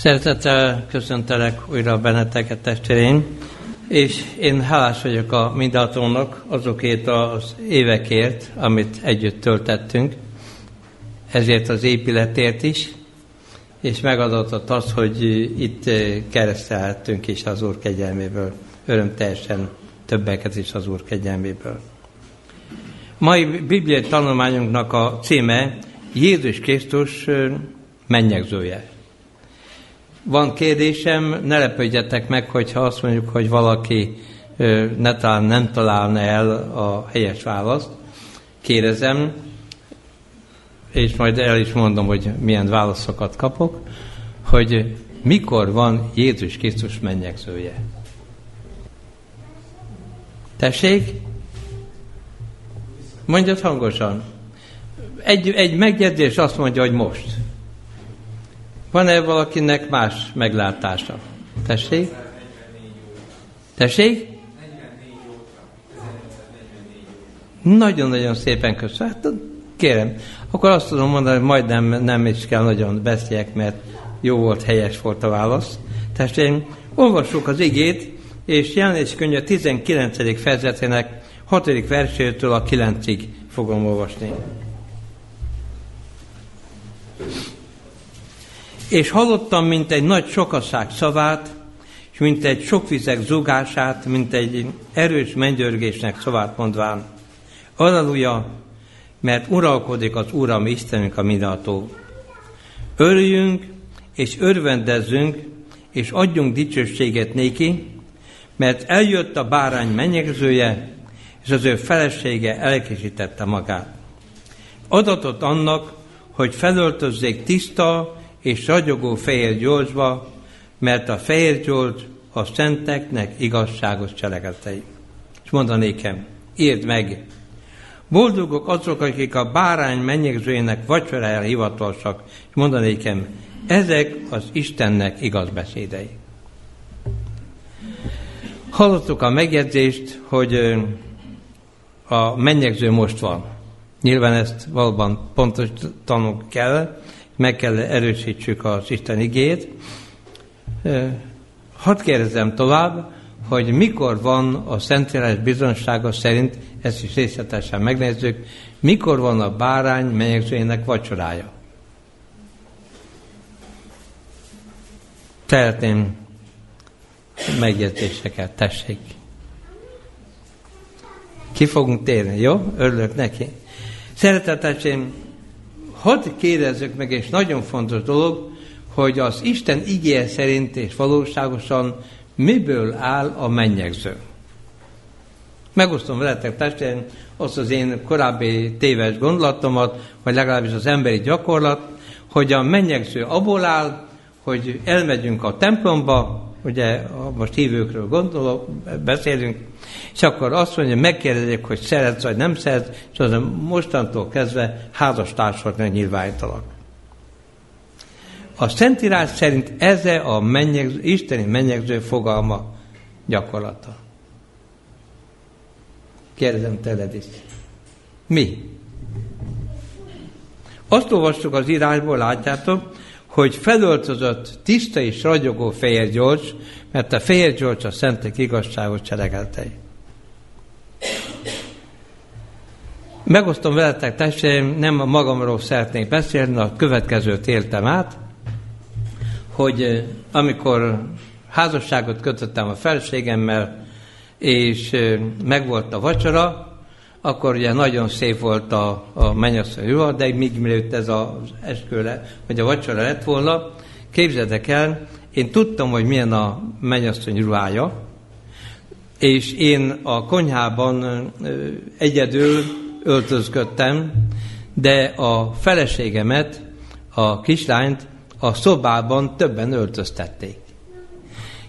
Szeretettel köszöntelek újra benneteket, testvéreim, és én hálás vagyok a mindatónak azokért az évekért, amit együtt töltettünk, ezért az épületért is, és megadatott az, hogy itt keresztelhettünk is az Úr kegyelméből, örömteljesen többeket is az Úr kegyelméből. Mai bibliai tanulmányunknak a címe Jézus Krisztus mennyegzője. Van kérdésem, ne lepődjetek meg, hogyha azt mondjuk, hogy valaki ne talán nem találna el a helyes választ. Kérdezem, és majd el is mondom, hogy milyen válaszokat kapok, hogy mikor van Jézus Krisztus mennyegzője. Tessék? Mondjad hangosan. Egy, egy megjegyzés azt mondja, hogy most. Van-e valakinek más meglátása? Tessék? Tessék? Nagyon-nagyon szépen köszönöm. Kérem, akkor azt tudom mondani, hogy majdnem nem is kell nagyon beszéljek, mert jó volt, helyes volt a válasz. Testvérem, olvassuk az igét, és jelenés könyve 19. fejezetének 6. versétől a 9-ig fogom olvasni. És hallottam, mint egy nagy sokaság szavát, és mint egy sok vizek zugását, mint egy erős mennyörgésnek szavát mondván. Alleluja, mert uralkodik az Uram Istenünk a mindenható. Örüljünk és örvendezzünk, és adjunk dicsőséget néki, mert eljött a bárány mennyegzője, és az ő felesége elkészítette magát. Adatot annak, hogy felöltözzék tiszta és ragyogó fehér gyolcsba, mert a fehér gyolcs a szenteknek igazságos cselekedetei. És mondanékem, írd meg, boldogok azok, akik a bárány mennyegzőjének vacsorájára hivatalosak, és mondanékem, ezek az Istennek igaz beszédei. Hallottuk a megjegyzést, hogy a mennyegző most van. Nyilván ezt valóban pontos tanulni kell, meg kell erősítsük az Isten igét. Hadd kérdezem tovább, hogy mikor van a Szentírás bizonsága szerint, ezt is részletesen megnézzük, mikor van a bárány menyegzőjének vacsorája. Szeretném megjegyzéseket, tessék. Ki fogunk térni, jó? Örülök neki. Szeretetesém, hadd kérdezzük meg, és nagyon fontos dolog, hogy az Isten igéje szerint és valóságosan miből áll a mennyegző. Megosztom veletek testvérem azt az én korábbi téves gondolatomat, vagy legalábbis az emberi gyakorlat, hogy a mennyegző abból áll, hogy elmegyünk a templomba, ugye most hívőkről gondolok, beszélünk, és akkor azt mondja, megkérdezik, hogy szeretsz vagy nem szeretsz, és az mostantól kezdve házastársak nyilvánítalak. A Szentírás szerint ez a mennyegző, isteni mennyegző fogalma gyakorlata. Kérdezem tőled is. Mi? Azt olvastuk az írásból, látjátok, hogy felöltözött tiszta és ragyogó fehér gyors, mert a fehér gyors a szentek igazságos cselekedetei. Megosztom veletek, testvéreim, nem a magamról szeretnék beszélni, a következőt éltem át, hogy eh, amikor házasságot kötöttem a felségemmel, és eh, megvolt a vacsora, akkor ugye nagyon szép volt a, a mennyasszony ruha, de még mielőtt ez az esküle, vagy a vacsora lett volna, képzeldek el, én tudtam, hogy milyen a mennyasszony ruhája, és én a konyhában egyedül öltözködtem, de a feleségemet, a kislányt a szobában többen öltöztették.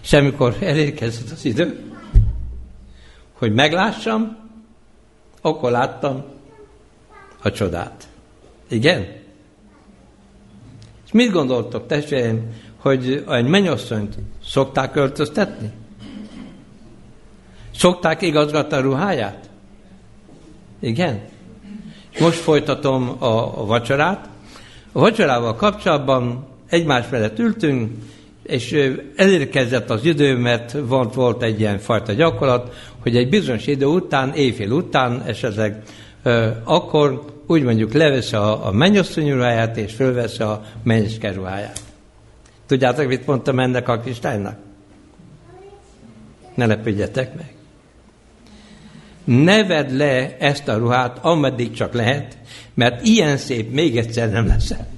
És amikor elérkezett az idő, hogy meglássam, akkor láttam a csodát. Igen? És mit gondoltok, testvéreim, hogy egy mennyasszonyt szokták öltöztetni? Szokták igazgatni a ruháját? Igen? Most folytatom a, vacsorát. A vacsorával kapcsolatban egymás mellett ültünk, és elérkezett az idő, mert volt, volt egy ilyen fajta gyakorlat, hogy egy bizonyos idő után, éjfél után esetleg, akkor úgy mondjuk levesz a, a mennyasszony ruháját, és fölvesz a mennyecske ruháját. Tudjátok, mit mondtam ennek a kislánynak? Ne lepődjetek meg. Neved le ezt a ruhát, ameddig csak lehet, mert ilyen szép még egyszer nem leszel.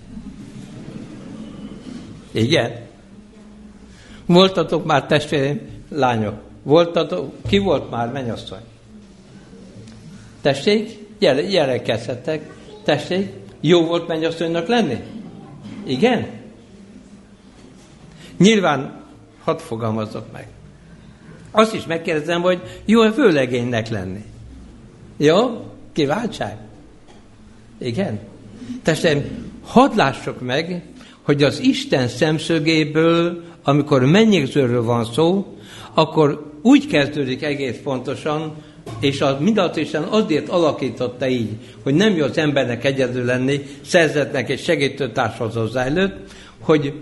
Igen? Voltatok már testvérem, lányok? Voltatok, ki volt már mennyasszony? Tessék, gyere, gyere kezdhetek. Tessék, jó volt mennyasszonynak lenni? Igen? Nyilván, hadd fogalmazzak meg. Azt is megkérdezem, hogy jó-e főlegénynek lenni? Jó? Kiváltság? Igen? Testem, hadd lássuk meg, hogy az Isten szemszögéből, amikor mennyegzőről van szó, akkor úgy kezdődik egész pontosan, és az mindaz Isten azért alakította így, hogy nem jó az embernek egyedül lenni, szerzetnek és segítőtárshoz hozzájlőtt, hogy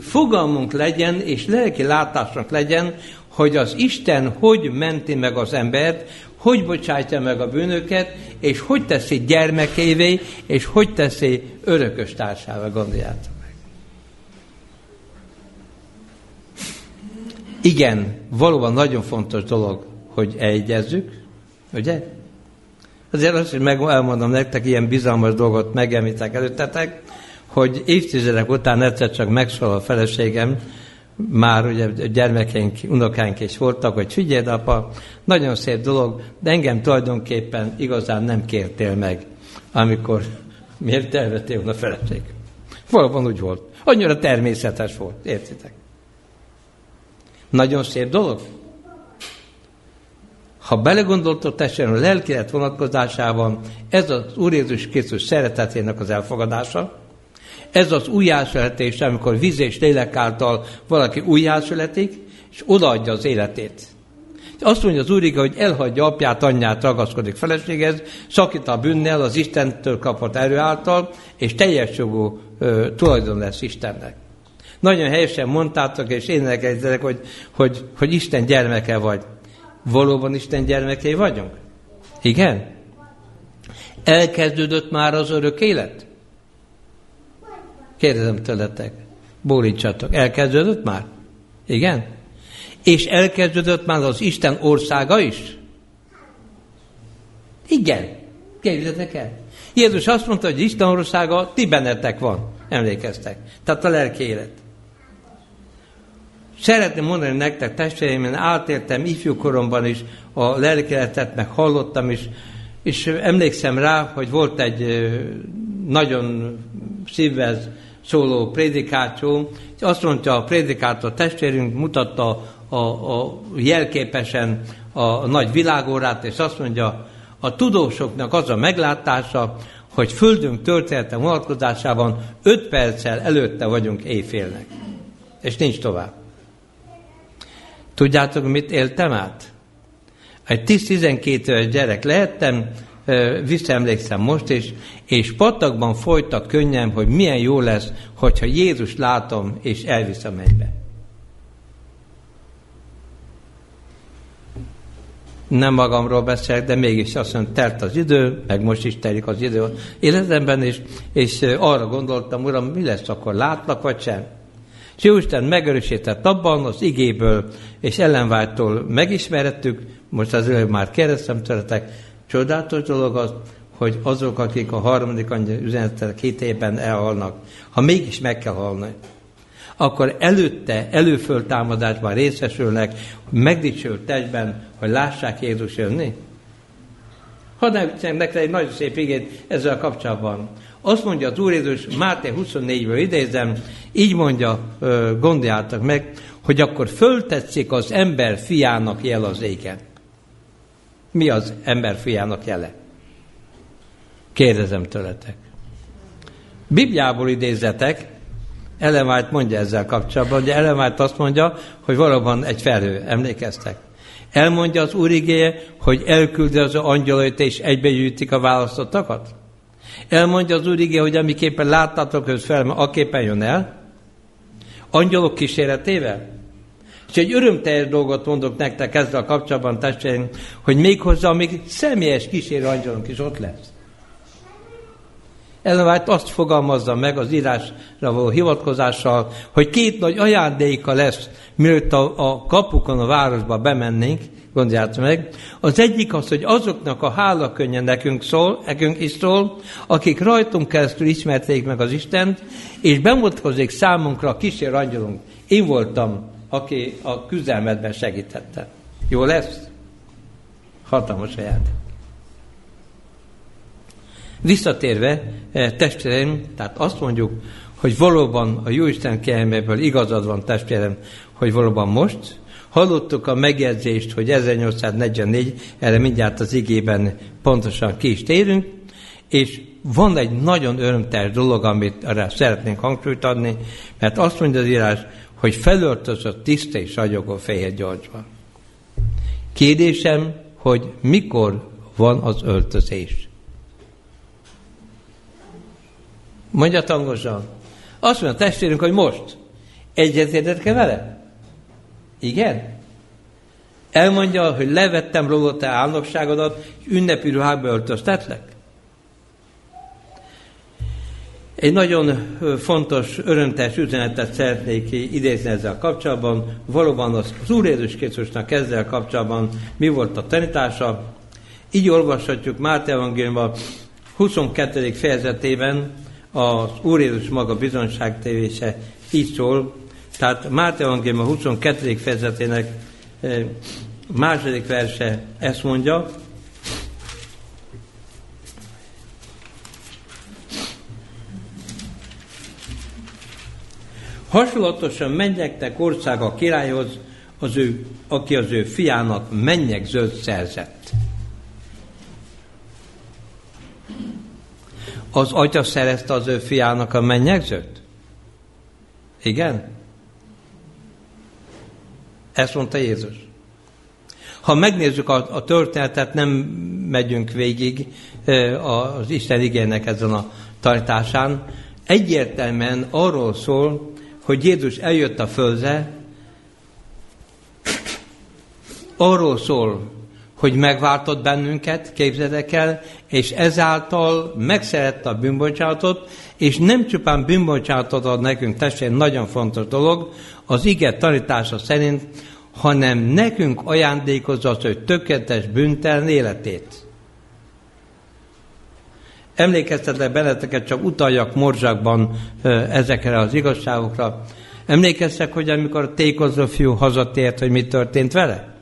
fogalmunk legyen, és lelki látásnak legyen, hogy az Isten hogy menti meg az embert, hogy bocsátja meg a bűnöket, és hogy teszi gyermekévé, és hogy teszi örökös társává, gondoljátok Igen, valóban nagyon fontos dolog, hogy egyezzük, ugye? Azért azt is meg elmondom nektek, ilyen bizalmas dolgot megemlítek előttetek, hogy évtizedek után egyszer csak megszól a feleségem, már ugye gyermekeink, unokánk is voltak, hogy figyeld apa, nagyon szép dolog, de engem tulajdonképpen igazán nem kértél meg, amikor miért elvettél volna feleség. Valóban úgy volt. Annyira természetes volt, értitek? Nagyon szép dolog. Ha belegondoltok teljesen a lelkilet vonatkozásában, ez az Úr Jézus Krisztus szeretetének az elfogadása, ez az újjászületés, amikor víz és lélek által valaki újjászületik, és odaadja az életét. Azt mondja az Úr, hogy elhagyja apját, anyját, ragaszkodik feleséghez, szakít a bűnnel az Istentől kapott erő által, és teljes jogú ö, tulajdon lesz Istennek. Nagyon helyesen mondtátok, és én elkezdek, hogy, hogy, hogy Isten gyermeke vagy. Valóban Isten gyermekei vagyunk? Igen? Elkezdődött már az örök élet? Kérdezem tőletek. Bólítsatok. Elkezdődött már? Igen? És elkezdődött már az Isten országa is? Igen. Képzeljétek el. Jézus azt mondta, hogy Isten országa ti bennetek van. Emlékeztek. Tehát a lelki élet. Szeretném mondani nektek, testvéreim, én átéltem ifjúkoromban is a lelkéletet, meg hallottam is, és emlékszem rá, hogy volt egy nagyon szívvel szóló prédikáció, és azt mondta a prédikátor testvérünk, mutatta a, a jelképesen a nagy világórát, és azt mondja, a tudósoknak az a meglátása, hogy Földünk története vonatkozásában 5 perccel előtte vagyunk éjfélnek. És nincs tovább. Tudjátok, mit éltem át? Egy 10-12 éves gyerek lehettem, visszaemlékszem most is, és patakban folytak könnyem, hogy milyen jó lesz, hogyha Jézus látom, és elvisz a. Nem magamról beszélek, de mégis azt mondom, telt az idő, meg most is telik az idő életemben, és, és arra gondoltam, uram, mi lesz akkor, látlak vagy sem? És Jóisten megerősített abban az igéből és ellenváltól megismerettük, most az előbb már kérdeztem tőletek, Csodálatos dolog az, hogy azok, akik a harmadik angyal üzenetek hitében elhalnak, ha mégis meg kell halni, akkor előtte, előföltámadásban részesülnek, megdicsült egyben, hogy lássák Jézus jönni. Hadd említsem nektek egy nagyon szép igét ezzel kapcsolatban. Azt mondja az Úr Jézus, Máté 24-ből idézem, így mondja, gondoljátok meg, hogy akkor föltetszik az ember fiának jel az égen. Mi az ember fiának jele? Kérdezem tőletek. Bibliából idézetek, Elemájt mondja ezzel kapcsolatban, ugye Elemájt azt mondja, hogy valóban egy felhő, emlékeztek? Elmondja az Úr igéje, hogy elküldi az angyalait és egybegyűjtik a választottakat? Elmondja az Úr igéje, hogy amiképpen láttatok, hogy fel, aképpen jön el? Angyalok kíséretével? És egy örömteljes dolgot mondok nektek ezzel a kapcsolatban, testvéreim, hogy méghozzá még személyes kísérő angyalunk is ott lesz. Ellenvált azt fogalmazza meg az írásra való hivatkozással, hogy két nagy ajándéka lesz, mielőtt a, a kapukon a városba bemennénk, gondoljátok meg. Az egyik az, hogy azoknak a hálakönnye nekünk szól, nekünk is szól, akik rajtunk keresztül ismerték meg az Istent, és bemutatkozik számunkra a kísér angyalunk. Én voltam, aki a küzdelmedben segítette. Jó lesz? Hatalmas ajándék. Visszatérve, eh, testvérem, tehát azt mondjuk, hogy valóban a Jóisten kiemelből igazad van, testvérem, hogy valóban most, Hallottuk a megjegyzést, hogy 1844, erre mindjárt az igében pontosan ki is térünk, és van egy nagyon örömteljes dolog, amit arra szeretnénk hangsúlyt adni, mert azt mondja az írás, hogy felöltözött tiszta és ragyogó fehér gyolcsban. Kérdésem, hogy mikor van az öltözés? Mondja tangosan. Azt mondja a testvérünk, hogy most. Egyetértetke vele? Igen? Elmondja, hogy levettem rólad te álnokságodat, és ünnepi ruhába öltöztetlek? Egy nagyon fontos, örömtes üzenetet szeretnék idézni ezzel kapcsolatban. Valóban az, az Úr Jézus Krisztusnak ezzel kapcsolatban mi volt a tanítása. Így olvashatjuk Máté Evangéliumban 22. fejezetében az Úr Jézus maga bizonságtévése így szól, tehát Máté Evangélium a 22. fejezetének eh, második verse ezt mondja, Hasonlatosan mennyeknek országa királyhoz, az ő, aki az ő fiának mennyek zöld szerzett. Az atya szerezte az ő fiának a mennyek zöld? Igen? Ezt mondta Jézus. Ha megnézzük a, a történetet, nem megyünk végig az Isten igének ezen a tartásán, egyértelműen arról szól, hogy Jézus eljött a földre, arról szól, hogy megváltott bennünket, képzeldek el, és ezáltal megszerette a bűnbocsátot, és nem csupán bűnbocsátot ad nekünk, testvérem, nagyon fontos dolog, az ige tanítása szerint, hanem nekünk ajándékozza az, hogy tökéletes büntelen életét. Emlékeztetek benneteket, csak utaljak morzsakban ezekre az igazságokra. Emlékeztek, hogy amikor a tékozó fiú hazatért, hogy mi történt vele?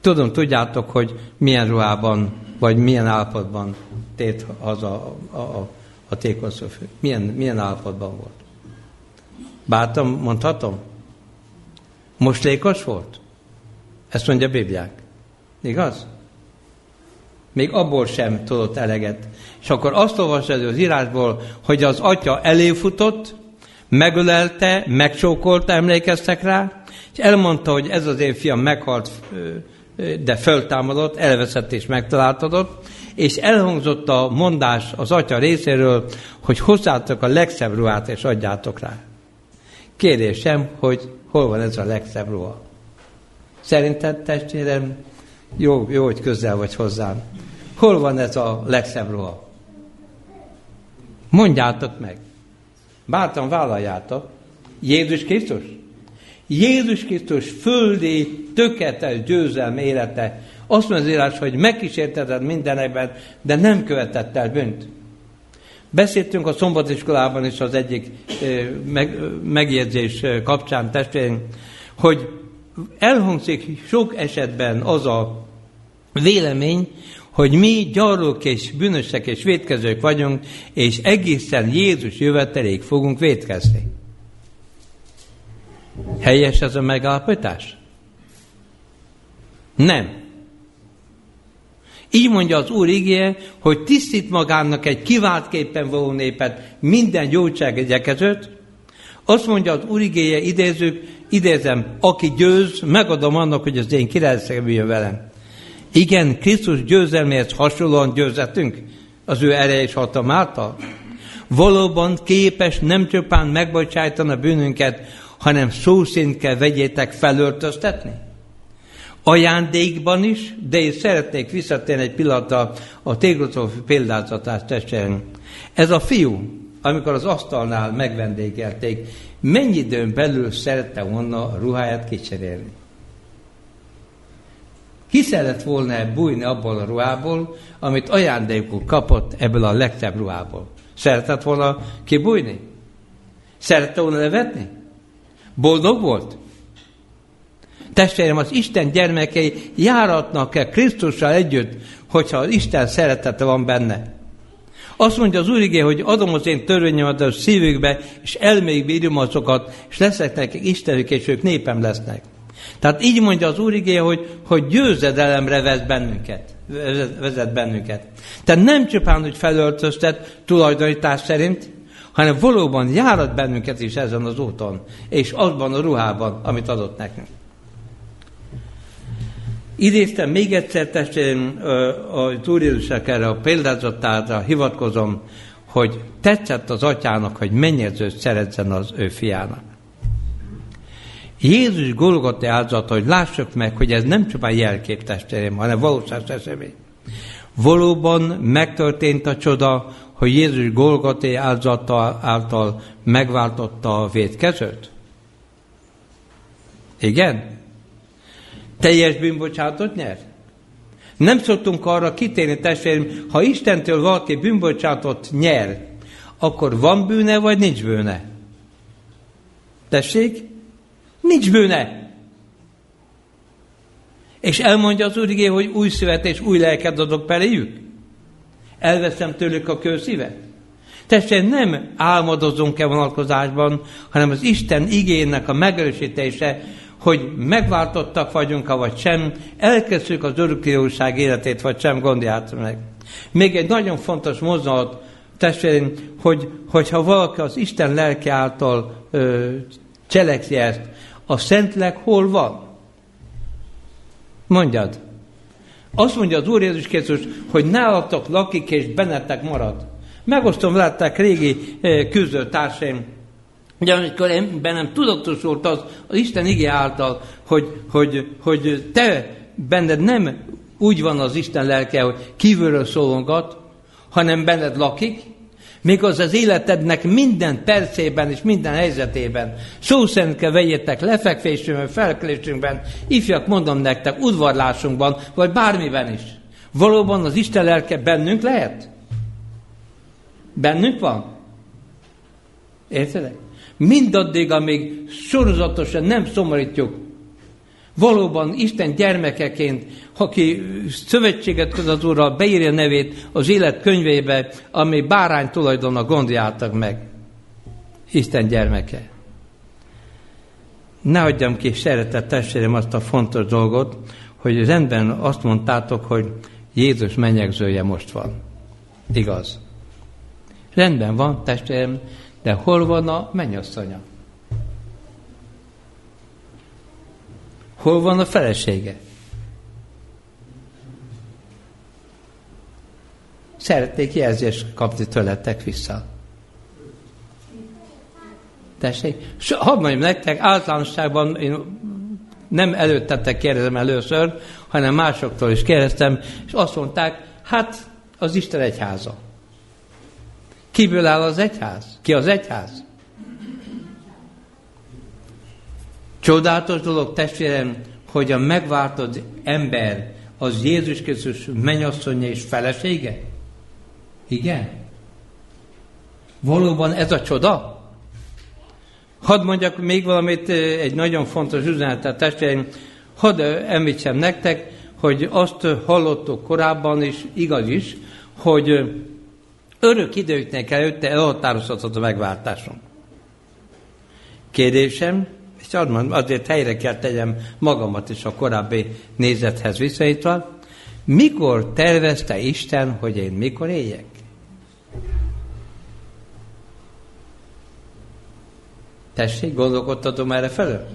Tudom, tudjátok, hogy milyen ruhában, vagy milyen állapotban tért haza a, a, a, a tékozó fiú. Milyen, milyen állapotban volt? Bátom, mondhatom? Moslékos volt? Ezt mondja a Bibliák. Igaz? Még abból sem tudott eleget. És akkor azt olvasod az írásból, hogy az atya eléfutott, megölelte, megcsókolta, emlékeztek rá, és elmondta, hogy ez az én fiam meghalt, de föltámadott, elveszett és megtaláltatott, és elhangzott a mondás az atya részéről, hogy hozzátok a legszebb ruhát, és adjátok rá. Kérdésem, hogy hol van ez a legszebb ruha? Szerinted, testvérem, jó, jó, hogy közel vagy hozzám. Hol van ez a legszebb ruha? Mondjátok meg. Bártan vállaljátok. Jézus Krisztus? Jézus Krisztus földi, tökéletes győzelme élete. Azt mondja az írás, hogy megkísérteted mindenekben, de nem követett el bűnt. Beszéltünk a szombatiskolában is az egyik meg, megjegyzés kapcsán, testvérünk, hogy elhangzik sok esetben az a vélemény, hogy mi gyarlók és bűnösek és vétkezők vagyunk, és egészen Jézus jöveteléig fogunk vétkezni. Helyes ez a megállapítás? Nem. Így mondja az Úr igéje, hogy tisztít magának egy kiváltképpen való népet minden gyógyság egyekezőt. Azt mondja az Úr igéje, idézők, idézem, aki győz, megadom annak, hogy az én királyságom jön velem. Igen, Krisztus győzelméhez hasonlóan győzettünk az ő ereje és hatalom által. valóban képes nem csupán megbocsájtani a bűnünket, hanem szó szint kell vegyétek felöltöztetni? Ajándékban is, de én szeretnék visszatérni egy pillanatra a Tégrotov példázatát testvérem. Ez a fiú, amikor az asztalnál megvendégelték, mennyi időn belül szerette volna a ruháját kicserélni? Ki szeret volna bújni abból a ruhából, amit ajándékul kapott ebből a legszebb ruhából? Szeretett volna kibújni? Szerette volna levetni? Boldog volt? Testvérem, az Isten gyermekei járatnak el Krisztussal együtt, hogyha az Isten szeretete van benne. Azt mondja az Úr hogy adom az én törvényemet a szívükbe, és elmékbe írom azokat, és leszek nekik Istenük, és ők népem lesznek. Tehát így mondja az Úr hogy, hogy győzedelemre vezet bennünket. Vezet bennünket. Tehát nem csupán, hogy felöltöztet tulajdonítás szerint, hanem valóban járat bennünket is ezen az úton, és azban a ruhában, amit adott nekünk. Idéztem még egyszer, testvérem, a Úr Jézusnak erre a példázatára hivatkozom, hogy tetszett az atyának, hogy mennyezőt szeretzen az ő fiának. Jézus Golgoté áldozata, hogy lássuk meg, hogy ez nem csupán jelkép testvérem, hanem valóságos esemény. Valóban megtörtént a csoda, hogy Jézus Golgoté áldozata által megváltotta a védkezőt? Igen? Teljes bűnbocsátot nyer? Nem szoktunk arra kitérni, testvérem, ha Istentől valaki bűnbocsátot nyer, akkor van bűne, vagy nincs bűne? Tessék? Nincs bűne. És elmondja az Úr hogy új születés, új lelket adok beléjük. Elveszem tőlük a kőszívet. Testvérem, nem álmodozunk-e vonatkozásban, hanem az Isten igének a megerősítése, hogy megváltottak vagyunk, vagy sem, elkezdjük az örökkéjóság életét, vagy sem, gondoljátok meg. Még egy nagyon fontos mozzanat, testvérem, hogy, hogyha valaki az Isten lelke által ö, cselekszi ezt, a Szentleg hol van? Mondjad. Azt mondja az Úr Jézus Krisztus, hogy nálatok lakik és bennetek marad. Megosztom veletek régi küzdő társaim, Ugye amikor én bennem tudatosult az, az Isten igé által, hogy, hogy, hogy te benned nem úgy van az Isten lelke, hogy kívülről szólongat, hanem benned lakik, még az az életednek minden percében és minden helyzetében. Szó szerint kell vegyétek lefekvésünkben, felkelésünkben, ifjak mondom nektek, udvarlásunkban, vagy bármiben is. Valóban az Isten lelke bennünk lehet? Bennünk van? Értedek? Mindaddig, amíg sorozatosan nem szomorítjuk valóban Isten gyermekeként, aki szövetséget köt az Úrral, beírja nevét az élet könyvébe, ami bárány tulajdonnak gondoljátok meg. Isten gyermeke. Ne hagyjam ki, szeretett testvérem, azt a fontos dolgot, hogy rendben azt mondtátok, hogy Jézus menyegzője most van. Igaz. Rendben van, testvérem, de hol van a mennyasszonya? Hol van a felesége? Szeretnék jelzést kapni tőletek vissza. Tessék? Hadd mondjam nektek, általánosságban én nem előttetek kérdezem először, hanem másoktól is kérdeztem, és azt mondták, hát az Isten egyháza. Kiből áll az egyház? Ki az egyház? Csodálatos dolog, testvérem, hogy a megváltott ember az Jézus Krisztus mennyasszonya és felesége? Igen? Valóban ez a csoda? Hadd mondjak még valamit, egy nagyon fontos üzenetet, testvéreim. Hadd említsem nektek, hogy azt hallottuk korábban is, igaz is, hogy örök időknek előtte elhatározhatott a megváltáson. Kérdésem, és azért helyre kell tegyem magamat is a korábbi nézethez visszaítva, mikor tervezte Isten, hogy én mikor éljek? Tessék, gondolkodtatom erre felől?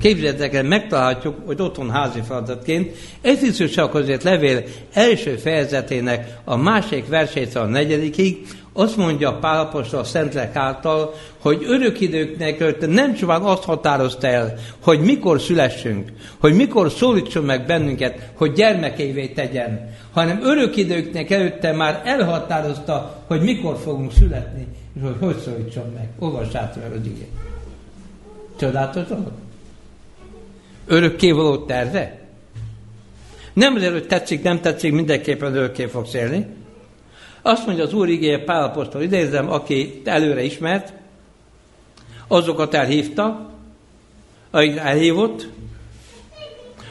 Képzeljétek el, megtalálhatjuk, hogy otthon házi feladatként, Efézusok azért levél első fejezetének a másik versét a negyedikig, azt mondja Pál Apostol a Szentlek által, hogy örök időknek nem csupán azt határozta el, hogy mikor szülessünk, hogy mikor szólítson meg bennünket, hogy gyermekévé tegyen, hanem örök időknek előtte már elhatározta, hogy mikor fogunk születni, és hogy hogy szólítson meg. Olvassátok el az igét. Csodálatos dolog? Örökkévaló terve? Nem azért, hogy tetszik, nem tetszik, mindenképpen örökké fogsz élni. Azt mondja az Úr igéje Pál Apostol, idézem, aki előre ismert, azokat elhívta, akik elhívott,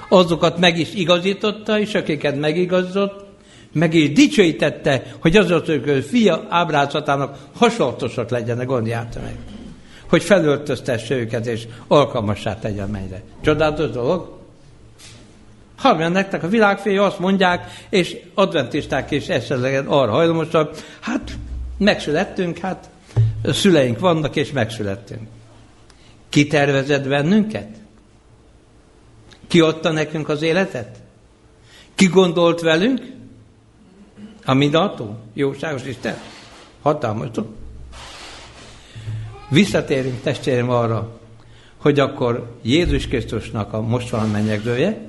azokat meg is igazította, és akiket megigazított, meg is dicsőítette, hogy azok, hogy fia ábrázatának hasonlatosak legyenek, gondoljátok meg hogy felöltöztesse őket, és alkalmassá tegye mennyire. Csodálatos dolog? Ha nektek a világfély azt mondják, és adventisták is esetleg arra hajlamosak, hát megszülettünk, hát szüleink vannak, és megszülettünk. Ki tervezett bennünket? Ki adta nekünk az életet? Ki gondolt velünk? A mindató? Jóságos Isten? Hatalmas dolog. Visszatérünk testvérem arra, hogy akkor Jézus Krisztusnak a most van mennyegzője,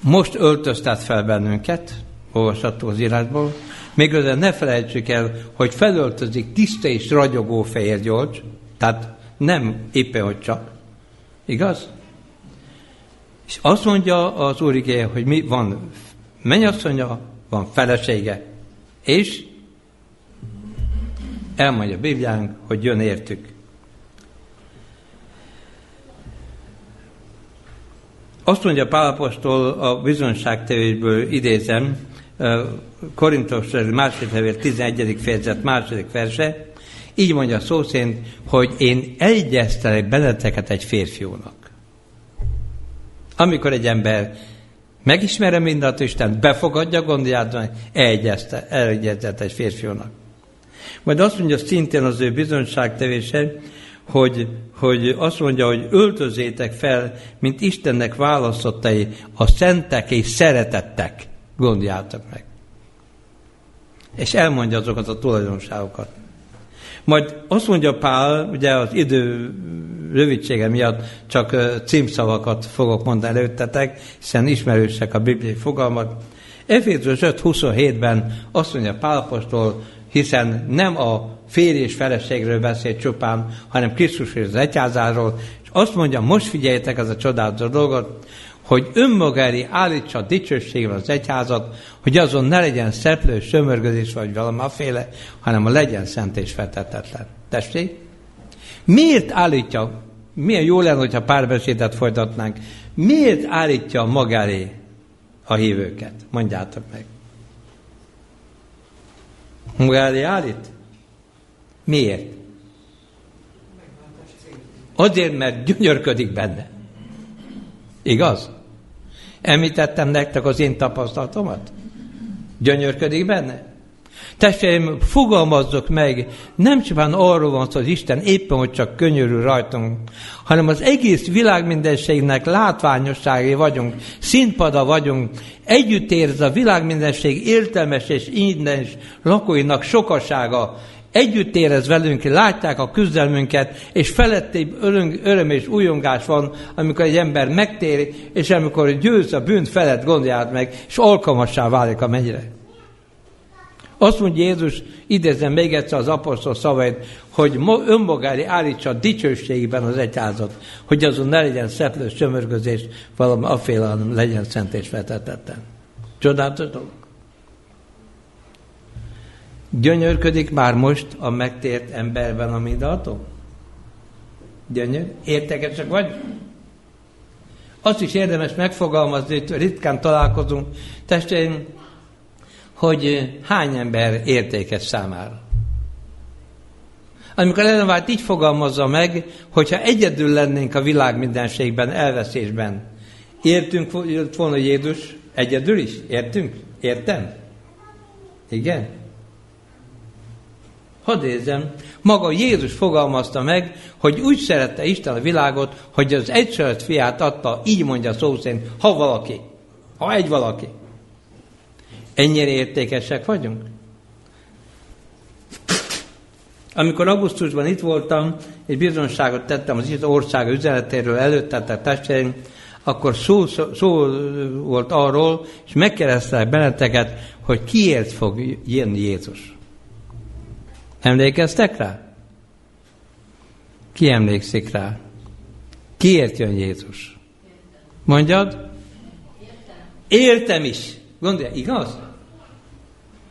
most öltöztet fel bennünket, olvasható az írásból, még ne felejtsük el, hogy felöltözik tiszta és ragyogó fehér gyolcs, tehát nem éppen, hogy csak. Igaz? És azt mondja az Úr hogy mi van mennyasszonya, van felesége, és elmondja a Bibliánk, hogy jön értük. Azt mondja Pálapostól a bizonságtevésből idézem, Korintos második levél 11. fejezet második verse, így mondja szó hogy én egyeztelek benneteket egy férfiúnak. Amikor egy ember megismerem mindat Isten, befogadja, gondolját, egyeztet egy férfiúnak. Majd azt mondja szintén az ő bizonyságtevése, hogy, hogy azt mondja, hogy öltözétek fel, mint Istennek választottai, a szentek és szeretettek. Gondoljátok meg. És elmondja azokat a tulajdonságokat. Majd azt mondja Pál, ugye az idő rövidsége miatt csak címszavakat fogok mondani előttetek, hiszen ismerősek a bibliai fogalmat. Efézus 5.27-ben azt mondja Pál apostol, hiszen nem a férj és feleségről beszél csupán, hanem Krisztus és az egyházáról, és azt mondja, most figyeljetek ez a csodálatos dolgot, hogy önmagári állítsa a dicsőségvel az egyházat, hogy azon ne legyen szeplő, sömörgözés vagy valamaféle, hanem a legyen szent és fetetetlen. Tessék? Miért állítja, milyen jó lenne, hogyha párbeszédet folytatnánk, miért állítja magáé a hívőket? Mondjátok meg. Magáé állít? Miért? Azért, mert gyönyörködik benne. Igaz? Említettem nektek az én tapasztalatomat? Gyönyörködik benne? Testvéreim, fogalmazzok meg, nem csupán arról van szó, hogy Isten éppen, hogy csak könyörül rajtunk, hanem az egész világ mindenségnek látványosságé vagyunk, színpada vagyunk, együtt érz a világ mindenség értelmes és innen lakóinak sokasága, együtt érez velünk, látják a küzdelmünket, és felettébb öröm és újongás van, amikor egy ember megtér, és amikor győz a bűnt felett, gondolját meg, és alkalmassá válik a mennyire. Azt mondja Jézus, idézem még egyszer az apostol szavait, hogy önmagári állítsa a dicsőségében az egyházat, hogy azon ne legyen szeplő sömörgözés, valami aféle, hanem legyen szent és vetetetlen. Csodálatos dolog. Gyönyörködik már most a megtért emberben a mindatom? Gyönyör? Értekesek vagy? Azt is érdemes megfogalmazni, hogy ritkán találkozunk. Testeim, hogy hány ember értékes számára. Amikor Ellen White így fogalmazza meg, hogyha egyedül lennénk a világ mindenségben, elveszésben, értünk volna Jézus egyedül is? Értünk? Értem? Igen? Hadd érzem, maga Jézus fogalmazta meg, hogy úgy szerette Isten a világot, hogy az egyszerűt fiát adta, így mondja szó szerint, ha valaki, ha egy valaki. Ennyire értékesek vagyunk? Amikor augusztusban itt voltam, egy bizonságot tettem az ország üzenetéről előtte, tehát testvéreim, akkor szó, szó, szó volt arról, és megkeresztelek benneteket, hogy kiért fog jönni Jézus. Emlékeztek rá? Ki emlékszik rá? Kiért jön Jézus? Mondjad? Értem is. Gondolja, igaz?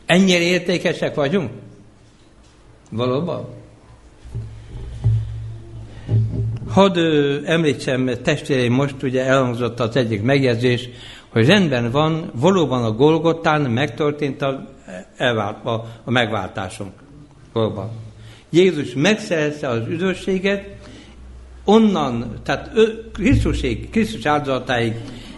Ennyire értékesek vagyunk? Valóban? Hadd említsem, testvéreim, most ugye elhangzott az egyik megjegyzés, hogy rendben van, valóban a Golgotán megtörtént a, elvált, a, a megváltásunk. Valóban. Jézus megszerezte az üdvösséget, onnan, tehát ő, Krisztusig, Krisztus áldozatáig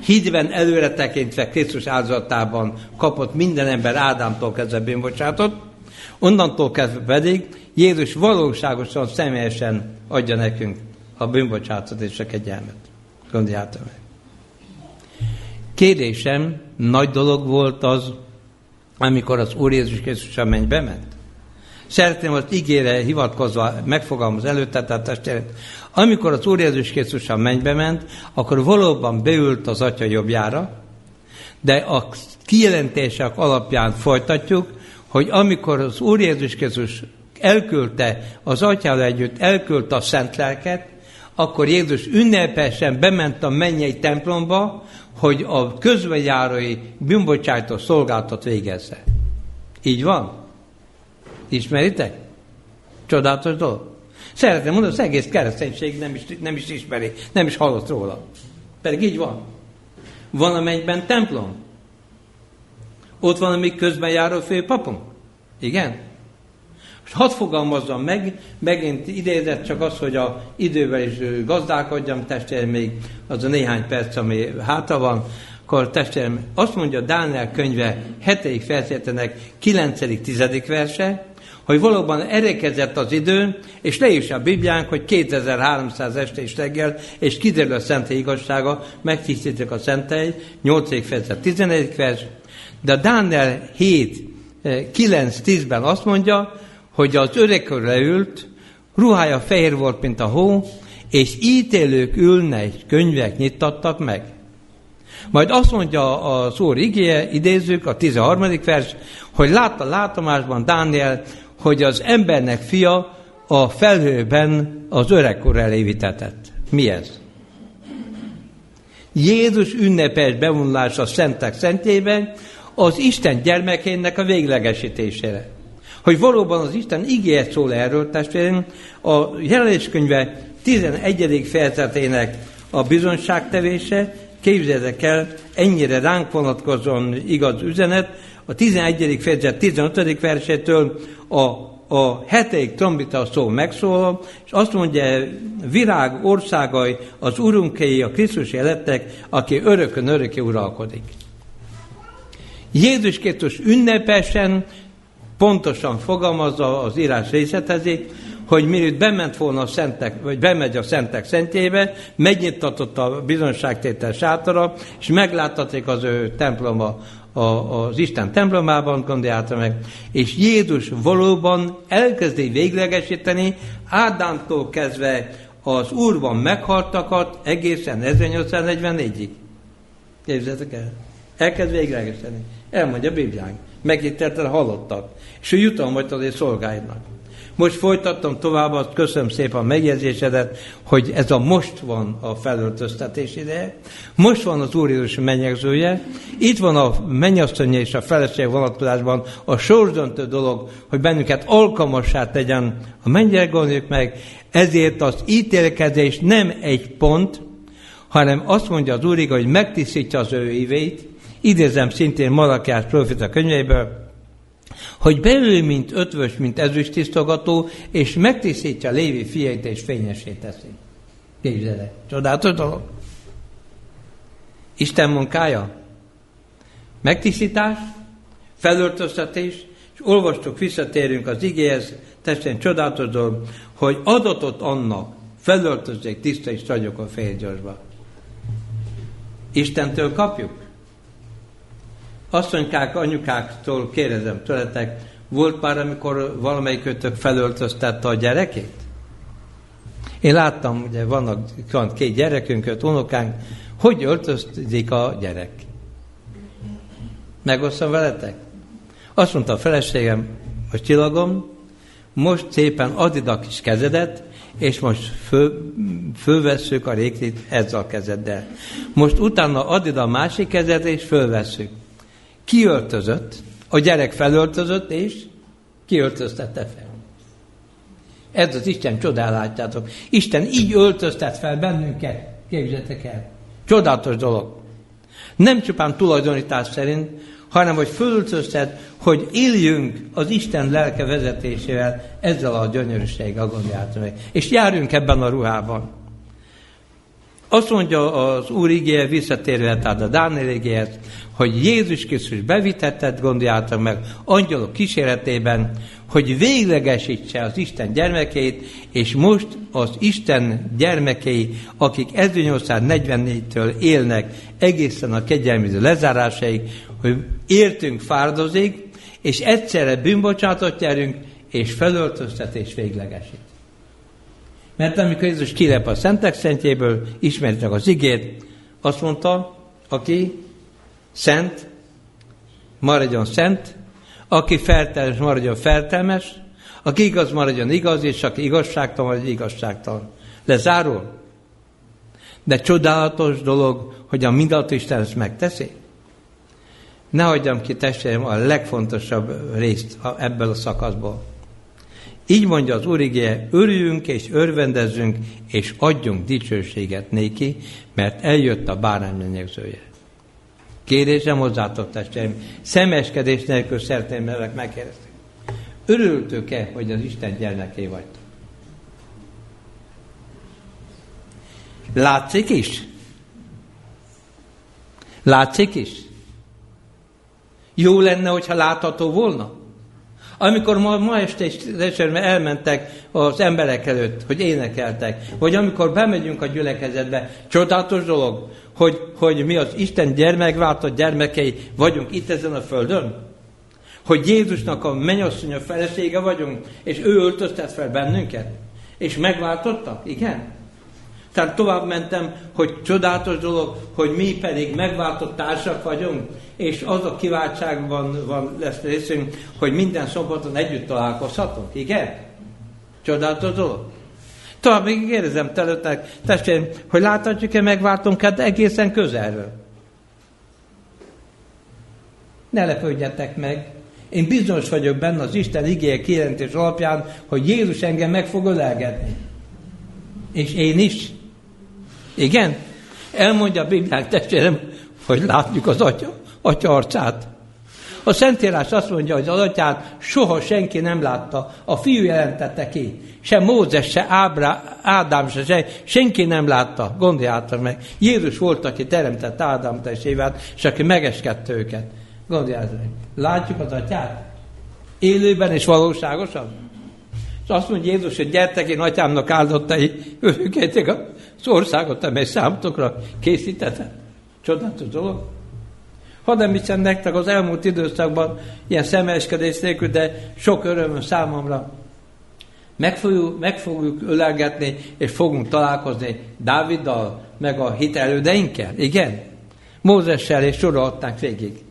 hídben előre tekintve Krisztus áldozatában kapott minden ember Ádámtól kezdve bűnbocsátot, onnantól kezdve pedig Jézus valóságosan, személyesen adja nekünk a bűnbocsátot és a kegyelmet. Gondoljátok meg. Kérdésem, nagy dolog volt az, amikor az Úr Jézus Krisztus a mennybe ment? Szeretném azt ígére hivatkozva megfogalmaz előtte, tehát testvéret, amikor az Úr Jézus Krisztus a mennybe ment, akkor valóban beült az Atya jobbjára, de a kijelentések alapján folytatjuk, hogy amikor az Úr Jézus Krisztus elküldte az Atyával együtt, elküldte a Szent Lelket, akkor Jézus ünnepesen bement a mennyei templomba, hogy a közbejárói bűnbocsátó szolgáltat végezze. Így van? Ismeritek? Csodálatos dolog. Szeretném mondani, az egész kereszténység nem is, nem is ismeri, nem is hallott róla. Pedig így van. Van a mennyben templom. Ott van a mi közben járó főpapunk. Igen? És hadd fogalmazzam meg, megint idézett csak az, hogy a idővel is gazdálkodjam, testvérem, még az a néhány perc, ami hátra van, akkor testvérem, azt mondja Dániel könyve 7. fejezetének 9.-10. verse, hogy valóban erekezett az idő, és le is a Bibliánk, hogy 2300 este is reggel, és kiderül a szentely igazsága, megtisztítik a szentely, 8. fejezet, 11. vers, de a Dániel 7, 9-10-ben azt mondja, hogy az öregkör leült, ruhája fehér volt, mint a hó, és ítélők ülne, és könyvek nyitattak meg. Majd azt mondja a szór igéje, idézzük, a 13. vers, hogy látta látomásban Dániel, hogy az embernek fia a felhőben az öregkor elé. Mi ez? Jézus ünnepes bevonulása a szentek szentjében az Isten gyermekének a véglegesítésére hogy valóban az Isten ígért szól erről, testvérem, a jelenéskönyve 11. fejezetének a bizonságtevése, képzeljétek el, ennyire ránk vonatkozóan igaz üzenet, a 11. fejezet 15. versétől a, a hetedik trombita szó megszólal, és azt mondja, virág országai, az urunkéi, a Krisztus lettek, aki örökön örökké uralkodik. Jézus Krisztus ünnepesen pontosan fogalmazza az írás részletezik, hogy mielőtt bement volna a szentek, vagy bemegy a szentek szentjébe, megnyitatott a bizonságtétel sátora, és megláttaték az ő temploma, a, az Isten templomában, gondoljátok meg, és Jézus valóban elkezdi véglegesíteni Ádámtól kezdve az Úrban meghaltakat egészen 1844-ig. Képzeljétek el. Elkezd véglegesíteni. Elmondja a Bibliánk megítélte halottak, és ő jutalmat azért szolgáidnak. Most folytattam tovább, azt köszönöm szépen a megjegyzésedet, hogy ez a most van a felöltöztetés ideje, most van az Úr Jézus mennyegzője, itt van a mennyasszonya és a feleség vonatkozásban a sorsdöntő dolog, hogy bennünket alkalmassá tegyen a mennyire gondoljuk meg, ezért az ítélkezés nem egy pont, hanem azt mondja az Úr, hogy megtisztítja az ő évét, idézem szintén Malakiás profita könyveiből, hogy belül, mint ötvös, mint ezüst tisztogató, és megtisztítja Lévi fiait, és fényesé teszi. Képzelek. Csodálatos dolog. Isten munkája. Megtisztítás, felöltöztetés, és olvastuk, visszatérünk az igéhez, testvérem, csodálatos dolog, hogy adatot annak, felöltözzék tiszta és ragyog a félgyorsba. Istentől kapjuk? Asszonykák, anyukáktól kérdezem tőletek, volt már, amikor valamelyik kötök felöltöztette a gyerekét? Én láttam, ugye vannak van két gyerekünk, öt unokánk, hogy öltözték a gyerek. Megosztom veletek? Azt mondta a feleségem, a csillagom, most szépen add a kis kezedet, és most föl, fölvesszük a réklit ezzel a kezeddel. Most utána add a másik kezed, és fölvesszük. Kiöltözött, a gyerek felöltözött, és kiöltöztette fel. Ez az Isten csodálátjátok. Isten így öltöztet fel bennünket. Képzeljétek el. Csodálatos dolog. Nem csupán tulajdonítás szerint, hanem hogy fölöltöztet, hogy éljünk az Isten lelke vezetésével ezzel a gyönyörűséggel gondoljátok meg. És járjunk ebben a ruhában. Azt mondja az Úr igéje visszatérve, tehát a Dániel igéhez, hogy Jézus Krisztus bevitettet, gondoljátok meg, angyalok kíséretében, hogy véglegesítse az Isten gyermekeit, és most az Isten gyermekei, akik 1844-től élnek egészen a kegyelmiző lezárásaig, hogy értünk fárdozik, és egyszerre bűnbocsátot nyerünk, és felöltöztetés véglegesít. Mert amikor Jézus kilep a szentek szentjéből, ismertek az igét, azt mondta, aki szent, maradjon szent, aki feltelmes, maradjon feltelmes, aki igaz, maradjon igaz, és aki igazságtalan, maradjon igazságtalan. Lezárul. De csodálatos dolog, hogy a mindenható Isten ezt megteszi. Ne hagyjam ki testvérem a legfontosabb részt ebből a szakaszból. Így mondja az Úr igéje, örüljünk és örvendezzünk, és adjunk dicsőséget néki, mert eljött a bárány menyegzője. Kérésem hozzátok, testvéreim, szemeskedés nélkül szeretném velek megkérdezni. Örültök-e, hogy az Isten gyermeké vagytok? Látszik is? Látszik is? Jó lenne, hogyha látható volna? Amikor ma, ma este is elmentek az emberek előtt, hogy énekeltek, vagy amikor bemegyünk a gyülekezetbe, csodálatos dolog, hogy, hogy mi az Isten gyermekváltott gyermekei vagyunk itt ezen a földön? Hogy Jézusnak a mennyasszonya felesége vagyunk, és ő öltöztet fel bennünket? És megváltottak? Igen? Tehát tovább mentem, hogy csodálatos dolog, hogy mi pedig megváltott társak vagyunk, és az a kiváltságban van, lesz részünk, hogy minden szombaton együtt találkozhatunk. Igen? Csodálatos dolog. Tovább még kérdezem telőttek, testvérem, hogy láthatjuk-e megváltunk hát egészen közelről. Ne lepődjetek meg. Én bizonyos vagyok benne az Isten igéje kijelentés alapján, hogy Jézus engem meg fog ölelgetni. És én is. Igen? Elmondja a Bibliák testvérem, hogy látjuk az atya, atya arcát. A Szentírás azt mondja, hogy az atyát soha senki nem látta, a fiú jelentette ki. Se Mózes, se Ábra, Ádám, se, se senki nem látta. Gondoljátok meg. Jézus volt, aki teremtett Ádámt és és aki megeskedte őket. Gondoljátok meg. Látjuk az atyát? Élőben és valóságosan? És azt mondja Jézus, hogy gyertek, én atyámnak áldottai, örökejtek az országot, amely számotokra készítettem. Csodálatos dolog. Hadd említsem nektek az elmúlt időszakban ilyen szemeskedés nélkül, de sok öröm számomra. Meg fogjuk, meg fogjuk ölelgetni, és fogunk találkozni Dáviddal, meg a hitelődeinkkel. Igen? Mózessel, és sorolhatnánk végig.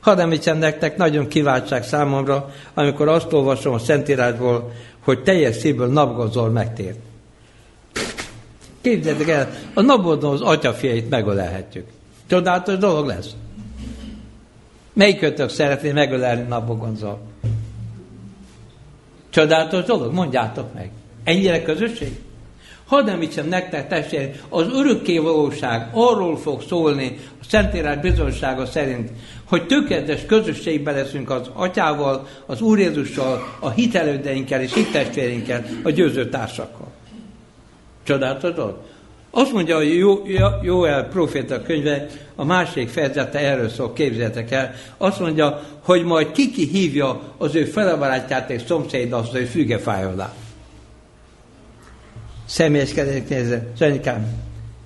Hadd említsem nektek, nagyon kiváltság számomra, amikor azt olvasom a Szentírásból, hogy teljes szívből napgazol megtért. Képzeljétek el, a napodon az atyafiait megölelhetjük. Csodálatos dolog lesz. Melyikötök szeretné megölelni Nabogonzol? Csodálatos dolog? Mondjátok meg. Ennyire közösség? Hadd említsem nektek, testvérem, az örökké valóság arról fog szólni a Szentírás bizonsága szerint, hogy tökéletes közösségben leszünk az Atyával, az Úr Jézussal, a hitelődeinkkel és hittestvéreinkkel, a győző társakkal. Csodálatos dolog? Azt mondja a Jó, Jóel proféta könyve, a másik fejezete erről szól, képzeljetek el. Azt mondja, hogy majd kiki hívja az ő felebarátját és szomszéd az ő fügefáj alá. Személyeskedés nézze. Zsenikám,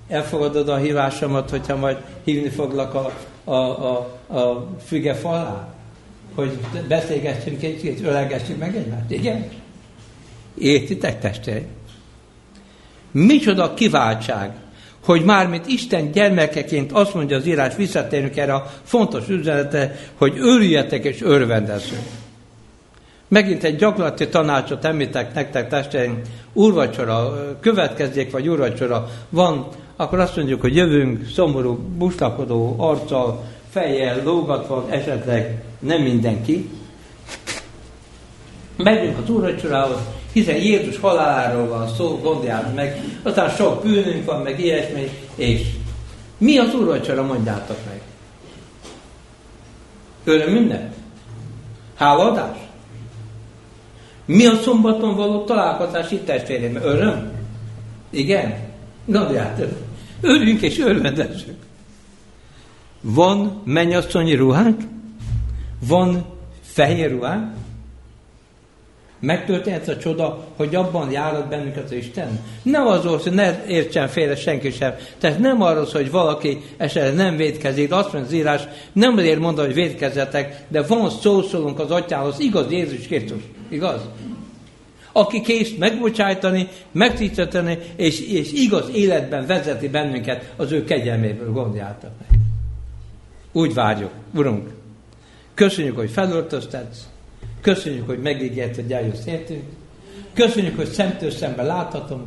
elfogadod a hívásomat, hogyha majd hívni foglak a, a, a, a fügefalá? Hogy beszélgessünk egy kicsit, ölegessünk meg egymást, igen? Értitek, testvéreim? Micsoda kiváltság, hogy mármint Isten gyermekeként azt mondja az írás, visszatérünk erre a fontos üzenete, hogy örüljetek és örvendezzünk. Megint egy gyakorlati tanácsot említek nektek, testeim, úrvacsora, következzék, vagy úrvacsora van, akkor azt mondjuk, hogy jövünk szomorú, buslakodó arccal, fejjel, lógatva, esetleg nem mindenki. Megyünk az úrvacsorához, hiszen Jézus haláláról van szó, gondoljátok meg, aztán sok bűnünk van, meg ilyesmi, és mi az úrvacsora, mondjátok meg. Öröm minden? Háladás? Mi a szombaton való találkozás itt testvérem? Öröm? Igen? Gondoljátok. Örüljünk és örvendessünk. Van mennyasszonyi ruhánk? Van fehér ruhánk? Megtörténhet a csoda, hogy abban járat bennünket az Isten? Nem az hogy ne értsen félre senki sem. Tehát nem arról, hogy valaki esetleg nem védkezik, azt mondja az írás, nem azért mondta, hogy védkezzetek, de van szószólunk az atyához, igaz Jézus Krisztus, igaz? Aki kész megbocsájtani, megtisztelteni, és, és igaz életben vezeti bennünket az ő kegyelméből, gondoljátok meg. Úgy várjuk, Urunk, köszönjük, hogy felöltöztetsz, Köszönjük, hogy megígért, hogy eljössz értünk. Köszönjük, hogy szemtől szemben láthatom.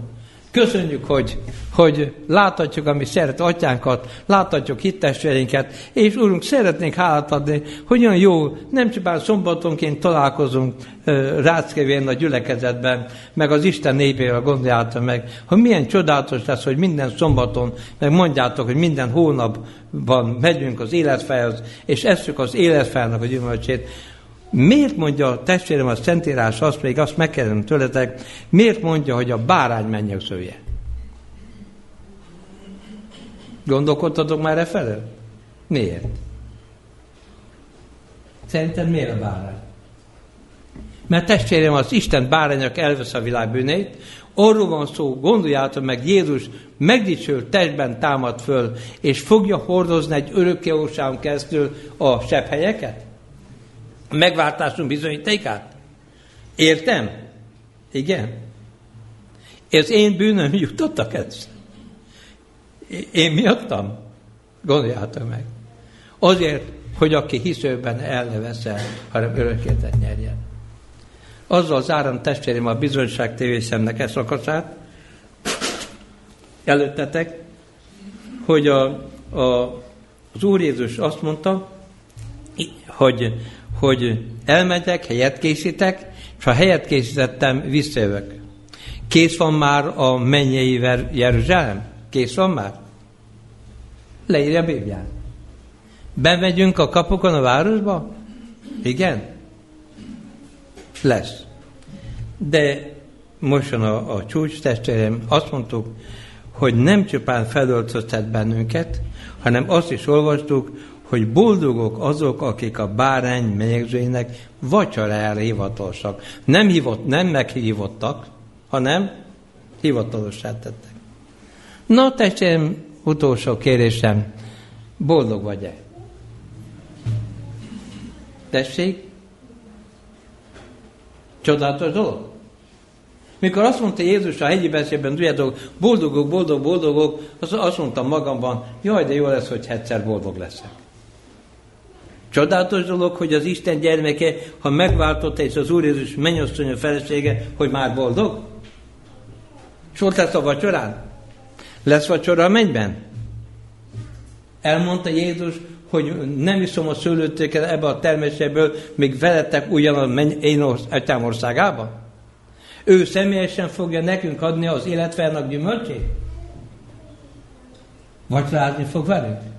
Köszönjük, hogy, hogy láthatjuk a mi szeret atyánkat, láthatjuk hittestvéreinket, és Úrunk, szeretnénk hálát adni, hogy olyan jó, nem csak szombatonként találkozunk ráckevén a gyülekezetben, meg az Isten népével gondoljátok meg, hogy milyen csodálatos lesz, hogy minden szombaton, meg mondjátok, hogy minden hónapban megyünk az életfejhez, és eszük az életfejnek a gyümölcsét, Miért mondja testvérem a Szentírás azt, még azt megkérdem tőletek, miért mondja, hogy a bárány mennyegzője? Gondolkodtatok már e felől? Miért? Szerinted miért a bárány? Mert testvérem, az Isten bárányok elvesz a világ bűnét, arról van szó, gondoljátok meg, Jézus megdicsőlt testben támad föl, és fogja hordozni egy örökké keresztül a helyeket? Megváltásunk bizonyítékát? Értem? Igen? Ez én bűnöm jutottak ezt? Én miattam? Gondoljátok meg. Azért, hogy aki hiszőben el ne veszel, hanem örökkétet nyerjen. Azzal zárom testvérem a bizonyság tévészemnek ezt szakaszát, előttetek, hogy a, a, az Úr Jézus azt mondta, hogy hogy elmegyek, helyet készítek, és ha helyet készítettem, visszajövök. Kész van már a mennyei Jeruzsálem? Kész van már? Leírja a Biblián. Bemegyünk a kapukon a városba? Igen? Lesz. De most a, a csúcs testvérem, azt mondtuk, hogy nem csupán felöltöztet bennünket, hanem azt is olvastuk, hogy boldogok azok, akik a bárány menyegzőinek vacsorájára hivatalosak. Nem, hívott, nem meghívottak, hanem hivatalossá tettek. Na, testvérem, utolsó kérésem, boldog vagy-e? Tessék? Csodálatos dolog? Mikor azt mondta Jézus a hegyi beszédben, tudjátok, boldogok, boldog, boldogok, az azt mondtam magamban, jaj, de jó lesz, hogy egyszer boldog leszek. Csodálatos dolog, hogy az Isten gyermeke, ha megváltotta és az Úr Jézus mennyasszony a felesége, hogy már boldog? És ott lesz a vacsorán? Lesz vacsora a mennyben? Elmondta Jézus, hogy nem iszom a szőlőtőket ebbe a terméséből, még veletek ugyan én atyám országába? Ő személyesen fogja nekünk adni az életfelnak gyümölcsét? Vacsorázni fog velünk?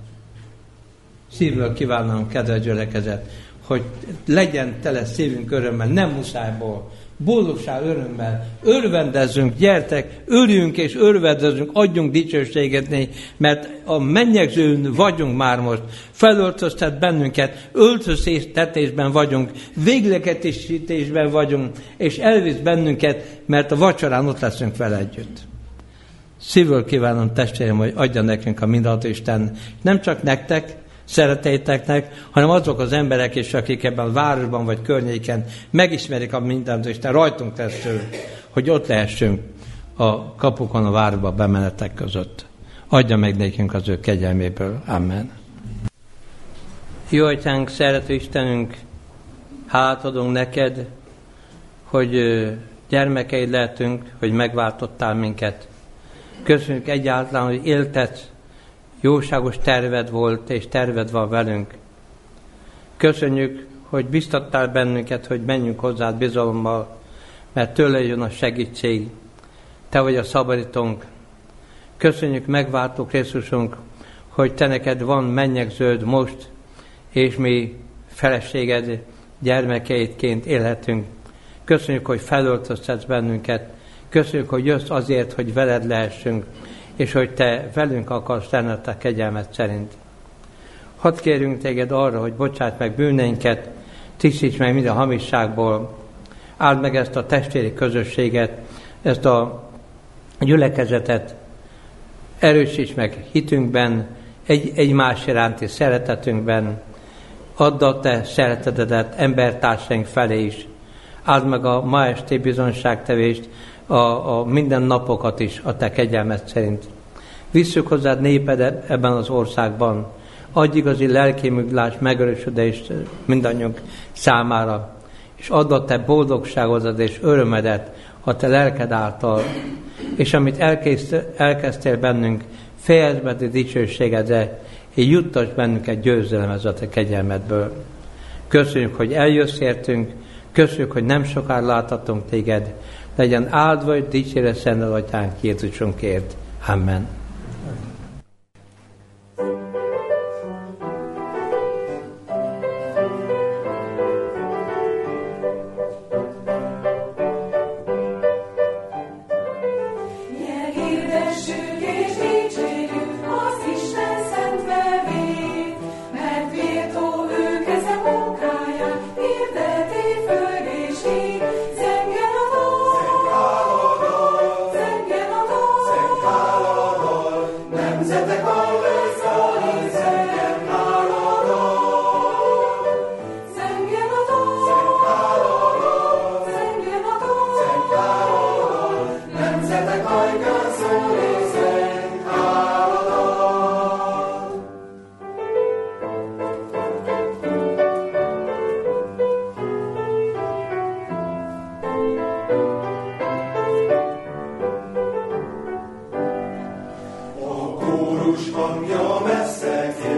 Szívből kívánom, kedves gyülekezet, hogy legyen tele szívünk örömmel, nem muszájból, boldogság örömmel, örvendezzünk, gyertek, örüljünk és örvendezzünk, adjunk dicsőséget négy, mert a mennyegzőn vagyunk már most, felöltöztet bennünket, öltöztetésben vagyunk, véglegetésítésben vagyunk, és elvisz bennünket, mert a vacsorán ott leszünk vele együtt. Szívből kívánom testvérem, hogy adja nekünk a mindenható Isten, nem csak nektek, szereteiteknek, hanem azok az emberek is, akik ebben a városban vagy környéken megismerik a mindent, és te rajtunk keresztül, hogy ott lehessünk a kapukon a városba bemenetek között. Adja meg nekünk az ő kegyelméből. Amen. Jó atyánk, szerető Istenünk, hát adunk neked, hogy gyermekeid lehetünk, hogy megváltottál minket. Köszönjük egyáltalán, hogy éltetsz jóságos terved volt, és terved van velünk. Köszönjük, hogy biztattál bennünket, hogy menjünk hozzád bizalommal, mert tőle jön a segítség. Te vagy a szabadítónk. Köszönjük, megváltó Krisztusunk, hogy te neked van mennyek zöld most, és mi feleséged gyermekeidként élhetünk. Köszönjük, hogy felöltöztetsz bennünket. Köszönjük, hogy jössz azért, hogy veled lehessünk, és hogy te velünk akarsz tenni a kegyelmet szerint. Hadd kérjünk téged arra, hogy bocsát meg bűneinket, tisztíts meg minden hamisságból, áld meg ezt a testvéri közösséget, ezt a gyülekezetet, erősíts meg hitünkben, egy, egymás iránti szeretetünkben, add a te szeretetedet embertársaink felé is. Áld meg a ma esti bizonságtevést, a, a minden napokat is a te kegyelmet szerint. Visszük hozzád néped ebben az országban. Adj igazi lelkémüglás, megerősödést mindannyiunk számára, és add a te boldogságodat és örömedet a te lelked által, és amit elkezdtél bennünk, fejezd be dicsőségedre, és juttas bennünket győzelem a te kegyelmedből. Köszönjük, hogy eljössz értünk, köszönjük, hogy nem sokára láthatunk téged, legyen áldva, hogy dicsére szent atyánk Jézusunkért. Amen. promesse